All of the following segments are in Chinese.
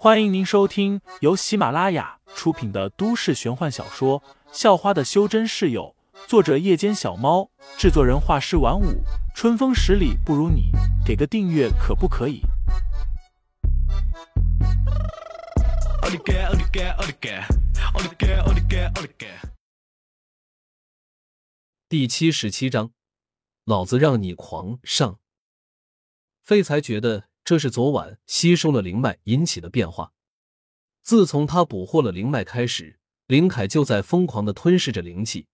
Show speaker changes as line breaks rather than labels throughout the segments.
欢迎您收听由喜马拉雅出品的都市玄幻小说《校花的修真室友》，作者：夜间小猫，制作人：画师晚舞，春风十里不如你，给个订阅可不可以？
第七十七章，老子让你狂上！废材觉得。这是昨晚吸收了灵脉引起的变化。自从他捕获了灵脉开始，林凯就在疯狂的吞噬着灵气，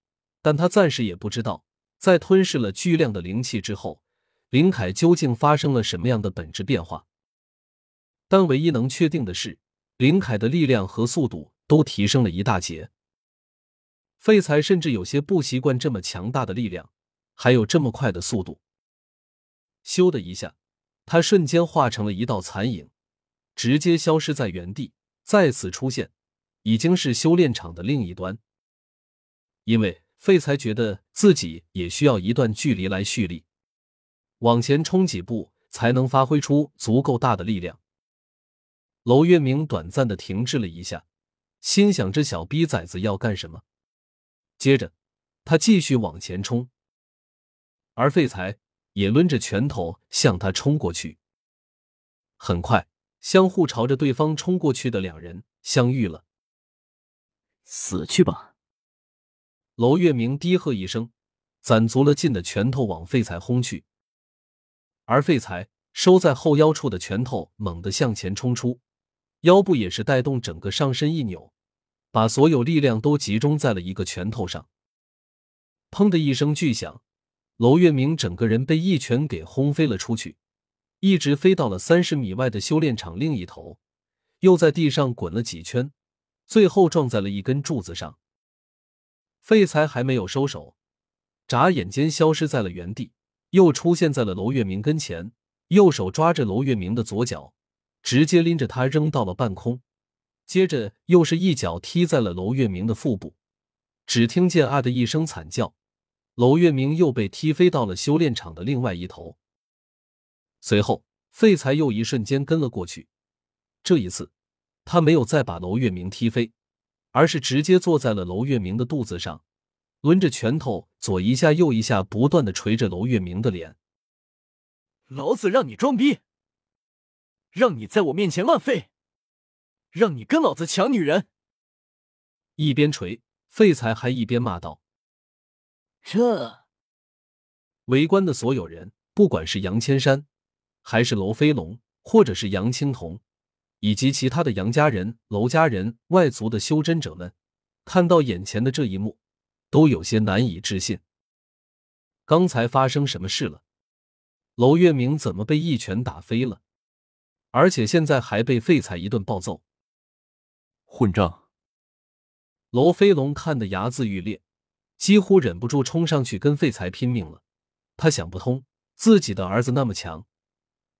但他暂时也不知道，在吞噬了巨量的灵气之后，林凯究竟发生了什么样的本质变化。但唯一能确定的是，林凯的力量和速度都提升了一大截。废材甚至有些不习惯这么强大的力量，还有这么快的速度。咻的一下。他瞬间化成了一道残影，直接消失在原地。再次出现，已经是修炼场的另一端。因为废材觉得自己也需要一段距离来蓄力，往前冲几步才能发挥出足够大的力量。娄月明短暂的停滞了一下，心想：这小逼崽子要干什么？接着，他继续往前冲，而废材。也抡着拳头向他冲过去。很快，相互朝着对方冲过去的两人相遇了。
死去吧！
娄月明低喝一声，攒足了劲的拳头往废材轰去。而废材收在后腰处的拳头猛地向前冲出，腰部也是带动整个上身一扭，把所有力量都集中在了一个拳头上。砰的一声巨响。娄月明整个人被一拳给轰飞了出去，一直飞到了三十米外的修炼场另一头，又在地上滚了几圈，最后撞在了一根柱子上。废材还没有收手，眨眼间消失在了原地，又出现在了娄月明跟前，右手抓着娄月明的左脚，直接拎着他扔到了半空，接着又是一脚踢在了娄月明的腹部，只听见啊的一声惨叫。娄月明又被踢飞到了修炼场的另外一头，随后废材又一瞬间跟了过去。这一次，他没有再把娄月明踢飞，而是直接坐在了娄月明的肚子上，抡着拳头左一下右一下，不断的捶着娄月明的脸。
老子让你装逼，让你在我面前乱废，让你跟老子抢女人！
一边捶，废材还一边骂道。
这
围观的所有人，不管是杨千山，还是娄飞龙，或者是杨青铜，以及其他的杨家人、娄家人、外族的修真者们，看到眼前的这一幕，都有些难以置信。刚才发生什么事了？娄月明怎么被一拳打飞了？而且现在还被废材一顿暴揍！
混账！
娄飞龙看得牙眦欲裂。几乎忍不住冲上去跟废材拼命了。他想不通，自己的儿子那么强，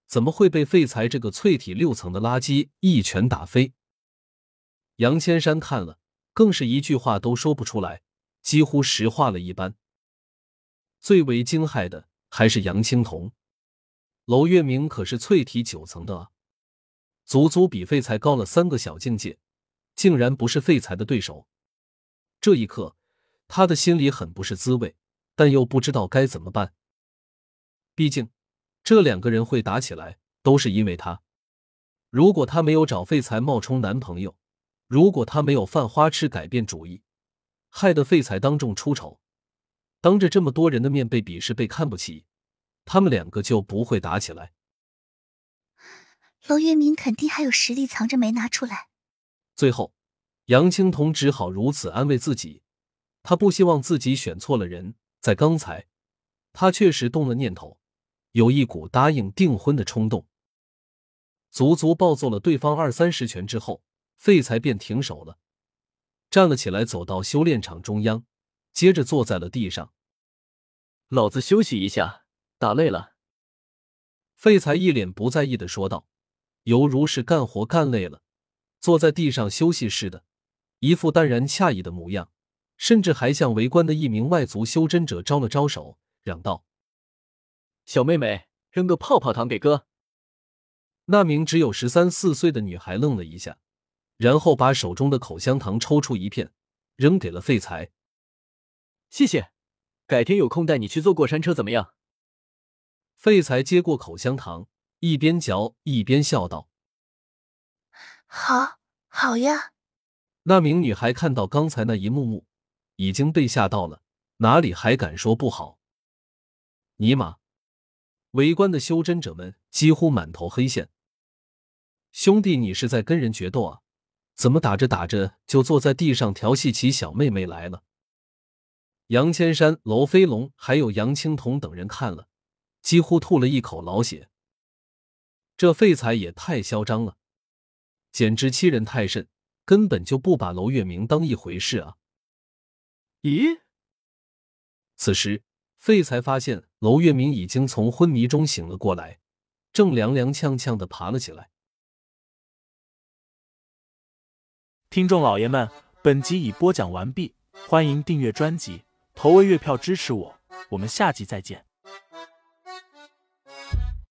怎么会被废材这个淬体六层的垃圾一拳打飞？杨千山看了，更是一句话都说不出来，几乎石化了一般。最为惊骇的还是杨青铜，娄月明可是淬体九层的啊，足足比废材高了三个小境界，竟然不是废材的对手。这一刻。他的心里很不是滋味，但又不知道该怎么办。毕竟，这两个人会打起来，都是因为他。如果他没有找废材冒充男朋友，如果他没有犯花痴改变主意，害得废材当众出丑，当着这么多人的面被鄙视、被看不起，他们两个就不会打起来。
娄月明肯定还有实力藏着没拿出来。
最后，杨青铜只好如此安慰自己。他不希望自己选错了人，在刚才，他确实动了念头，有一股答应订婚的冲动。足足暴揍了对方二三十拳之后，废材便停手了，站了起来，走到修炼场中央，接着坐在了地上。
老子休息一下，打累了。
废材一脸不在意的说道，犹如是干活干累了，坐在地上休息似的，一副淡然惬意的模样。甚至还向围观的一名外族修真者招了招手，嚷道：“
小妹妹，扔个泡泡糖给哥。”
那名只有十三四岁的女孩愣了一下，然后把手中的口香糖抽出一片，扔给了废材。
谢谢，改天有空带你去坐过山车，怎么样？
废材接过口香糖，一边嚼一边笑道：“
好，好呀。”
那名女孩看到刚才那一幕幕，已经被吓到了，哪里还敢说不好？尼玛！围观的修真者们几乎满头黑线。兄弟，你是在跟人决斗啊？怎么打着打着就坐在地上调戏起小妹妹来了？杨千山、娄飞龙还有杨青铜等人看了，几乎吐了一口老血。这废材也太嚣张了，简直欺人太甚，根本就不把娄月明当一回事啊！
咦？
此时。废才发现娄月明已经从昏迷中醒了过来，正踉踉跄跄的爬了起来。
听众老爷们，本集已播讲完毕，欢迎订阅专辑，投喂月票支持我，我们下集再见。